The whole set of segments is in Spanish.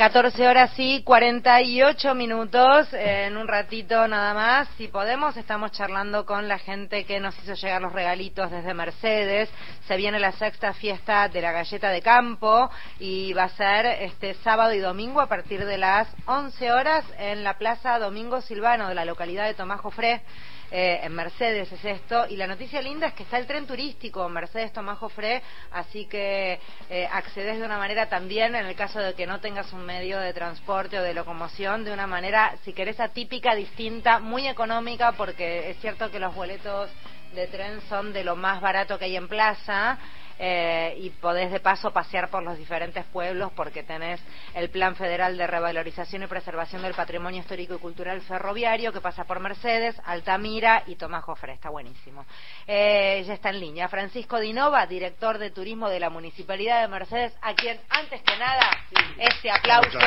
14 horas y 48 minutos. En un ratito nada más, si podemos, estamos charlando con la gente que nos hizo llegar los regalitos desde Mercedes. Se viene la sexta fiesta de la galleta de campo y va a ser este sábado y domingo a partir de las 11 horas en la Plaza Domingo Silvano de la localidad de Tomás Jofré. Eh, en Mercedes es esto. Y la noticia linda es que está el tren turístico Mercedes Tomás Jofré, así que eh, accedes de una manera también, en el caso de que no tengas un medio de transporte o de locomoción, de una manera, si querés, atípica, distinta, muy económica, porque es cierto que los boletos de tren son de lo más barato que hay en plaza. Eh, y podés de paso pasear por los diferentes pueblos porque tenés el Plan Federal de Revalorización y Preservación del Patrimonio Histórico y Cultural Ferroviario que pasa por Mercedes, Altamira y Tomás Jofre. Está buenísimo. Eh, ya está en línea. Francisco Dinova, director de Turismo de la Municipalidad de Mercedes, a quien antes que nada este aplauso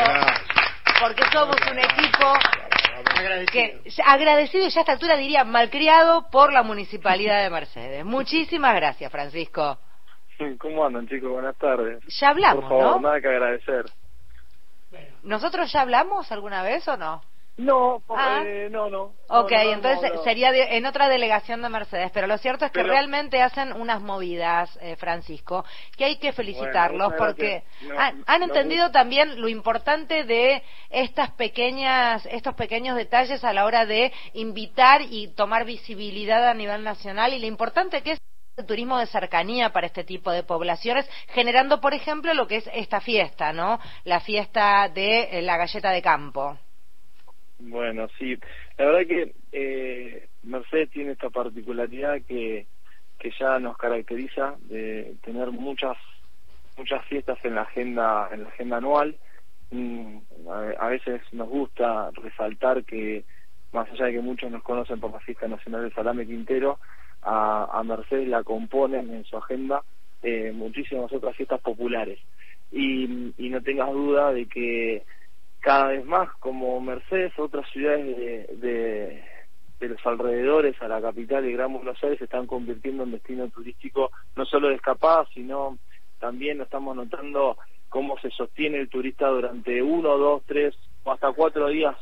porque somos un equipo que agradecido y ya a esta altura diría malcriado por la Municipalidad de Mercedes. Muchísimas gracias, Francisco. ¿Cómo andan, chicos? Buenas tardes. Ya hablamos, Por favor, ¿no? nada que agradecer. ¿Nosotros ya hablamos alguna vez o no? No, por- Ah. eh, no, no. Ok, No, no, entonces no, sería de- en otra delegación de Mercedes, pero lo cierto es que Pero- realmente hacen unas movidas, eh, Francisco, que hay que felicitarlos porque han, han entendido también lo importante de estas pequeñas, estos pequeños detalles a la hora de invitar y tomar visibilidad a nivel nacional y lo importante que es el turismo de cercanía para este tipo de poblaciones, generando, por ejemplo, lo que es esta fiesta, ¿no? La fiesta de eh, la galleta de campo. Bueno, sí. La verdad que eh, Mercedes tiene esta particularidad que, que ya nos caracteriza de tener muchas muchas fiestas en la agenda en la agenda anual. Mm, a, a veces nos gusta resaltar que más allá de que muchos nos conocen por la fiesta nacional del Salame Quintero, a, a Mercedes la componen en su agenda eh, muchísimas otras fiestas populares. Y, y no tengas duda de que cada vez más como Mercedes, otras ciudades de, de, de los alrededores a la capital y Gran Buenos Aires se están convirtiendo en destino turístico no solo de escapadas, sino también estamos notando cómo se sostiene el turista durante uno, dos, tres o hasta cuatro días,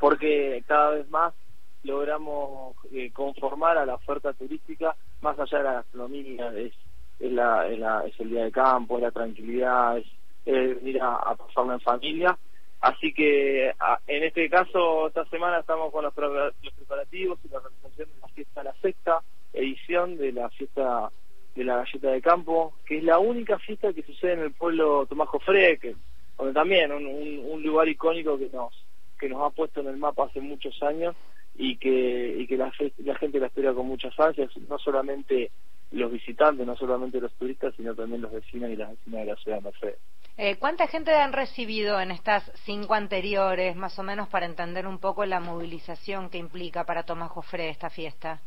porque cada vez más logramos eh, conformar a la oferta turística más allá de la gastronomía, es, es, la, es, la- es el día de campo, es la tranquilidad, es, es ir a, a pasarla en familia. Así que en este caso, esta semana estamos con los, los preparativos y la realización de la fiesta, la sexta edición de la fiesta de la galleta de campo, que es la única fiesta que sucede en el pueblo Tomás Jofré, que donde también un, un, un lugar icónico que nos que nos ha puesto en el mapa hace muchos años y que y que la, fe- la gente la espera con muchas ansias, no solamente los visitantes, no solamente los turistas, sino también los vecinos y las vecinas de la ciudad de Mercedes. Eh, ¿Cuánta gente han recibido en estas cinco anteriores, más o menos, para entender un poco la movilización que implica para Tomás Jofré esta fiesta?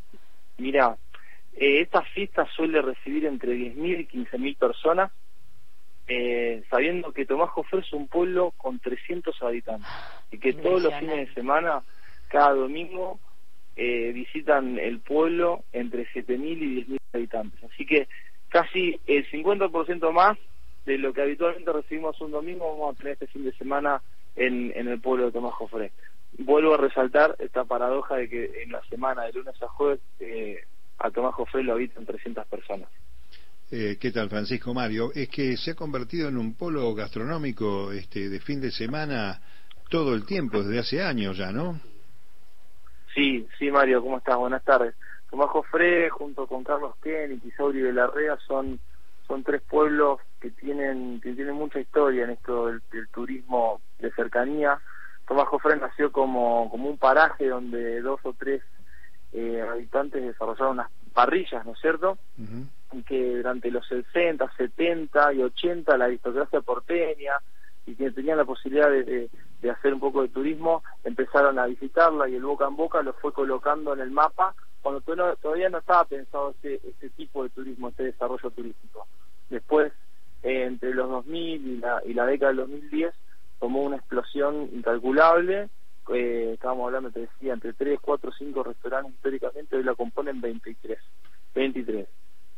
Mira, eh, esta fiesta suele recibir entre 10.000 y 15.000 personas, eh, sabiendo que Tomás Jofre es un pueblo con 300 habitantes y que todos los fines de semana, cada domingo, eh, visitan el pueblo entre 7.000 y 10.000 habitantes. Así que casi el 50% más de lo que habitualmente recibimos un domingo vamos a tener este fin de semana en, en el pueblo de Tomás Jofre. Vuelvo a resaltar esta paradoja de que en la semana de lunes a jueves eh, a Tomás Jofre lo habitan 300 personas. Eh, ¿Qué tal, Francisco Mario? Es que se ha convertido en un polo gastronómico este, de fin de semana todo el tiempo, desde hace años ya, ¿no? Sí, sí, Mario, ¿cómo estás? Buenas tardes. Tomás Jofre, junto con Carlos Ken y Tisauri de la Rea, son, son tres pueblos que tienen, que tienen mucha historia en esto del, del turismo de cercanía. Tomás Jofre nació como, como un paraje donde dos o tres eh, habitantes desarrollaron unas parrillas, ¿no es cierto? Ujú. y que durante los 60, 70 y 80 la aristocracia porteña y que tenían la posibilidad de, de- hacer un poco de turismo empezaron a visitarla y el boca en boca lo fue colocando en el mapa cuando todavía no estaba pensado este, este tipo de turismo, este desarrollo turístico. Después, eh, entre los 2000 y la, y la década del 2010, tomó una explosión incalculable. Eh, estábamos hablando, te decía, entre 3, 4, 5 restaurantes históricamente, hoy la componen 23. 23.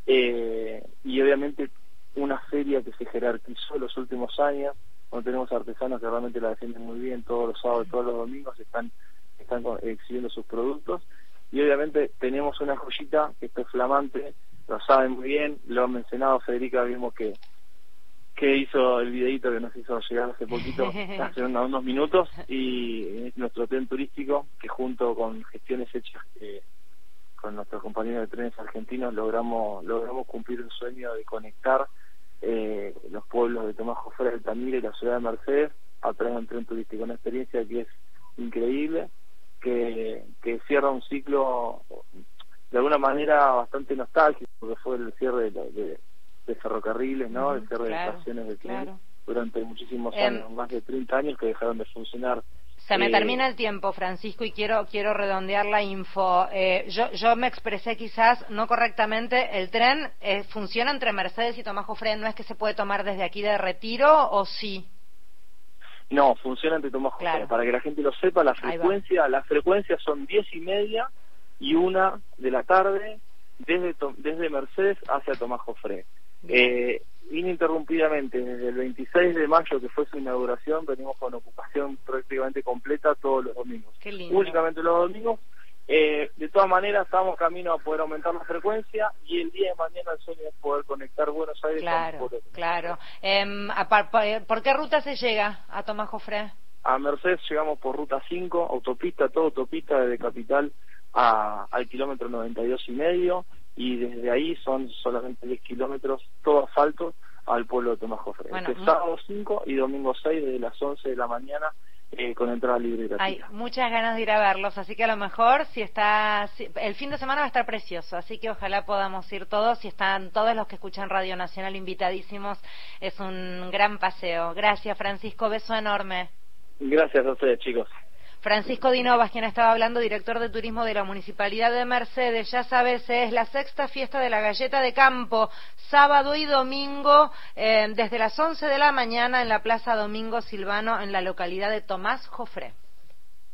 Eh, y obviamente una feria que se jerarquizó en los últimos años, donde tenemos artesanos que realmente la defienden muy bien todos los sábados, todos los domingos están están exhibiendo sus productos. Y obviamente tenemos una joyita que es flamante, lo saben muy bien, lo ha mencionado Federica, vimos que que hizo el videito que nos hizo llegar hace poquito, hace unos minutos, y nuestro tren turístico, que junto con gestiones hechas con nuestros compañeros de trenes argentinos logramos logramos cumplir el sueño de conectar eh, los pueblos de Tomás Jofre, Altamira y la ciudad de Mercedes a través de un tren turístico, una experiencia que es increíble, que, que cierra un ciclo de alguna manera bastante nostálgico, porque fue el cierre de, de, ferrocarriles, ¿no? el cierre de estaciones de tren durante muchísimos em, años, más de 30 años que dejaron de funcionar. Se me eh, termina el tiempo, Francisco, y quiero quiero redondear la info. Eh, yo, yo me expresé quizás no correctamente. ¿El tren eh, funciona entre Mercedes y Tomás Jofre? ¿No es que se puede tomar desde aquí de retiro o sí? No, funciona entre Tomás Jofre. Para que la gente lo sepa, la frecuencia, las frecuencias son diez y media y una de la tarde desde, desde Mercedes hacia Tomás Jofre. Eh, ininterrumpidamente, desde el 26 de mayo, que fue su inauguración, venimos con ocupación prácticamente completa todos los domingos. Únicamente los domingos. Eh, de todas maneras, estamos camino a poder aumentar la frecuencia y el día de mañana el sueño es poder conectar Buenos Aires claro, con Claro, eh, ¿Por qué ruta se llega a Tomás Jofre? A Mercedes llegamos por ruta 5, autopista, todo autopista desde Capital a, al kilómetro 92 y medio y desde ahí son solamente 10 kilómetros, todo asfalto, al pueblo de Tomás Jofre. este sábado 5 y domingo 6 desde las 11 de la mañana eh, con entrada libre y Hay muchas ganas de ir a verlos, así que a lo mejor si está, el fin de semana va a estar precioso, así que ojalá podamos ir todos, si están todos los que escuchan Radio Nacional invitadísimos, es un gran paseo. Gracias Francisco, beso enorme. Gracias a ustedes chicos. Francisco Dinovas, quien estaba hablando, director de turismo de la Municipalidad de Mercedes. Ya sabes, es la sexta fiesta de la galleta de campo, sábado y domingo, eh, desde las 11 de la mañana en la Plaza Domingo Silvano, en la localidad de Tomás Jofré.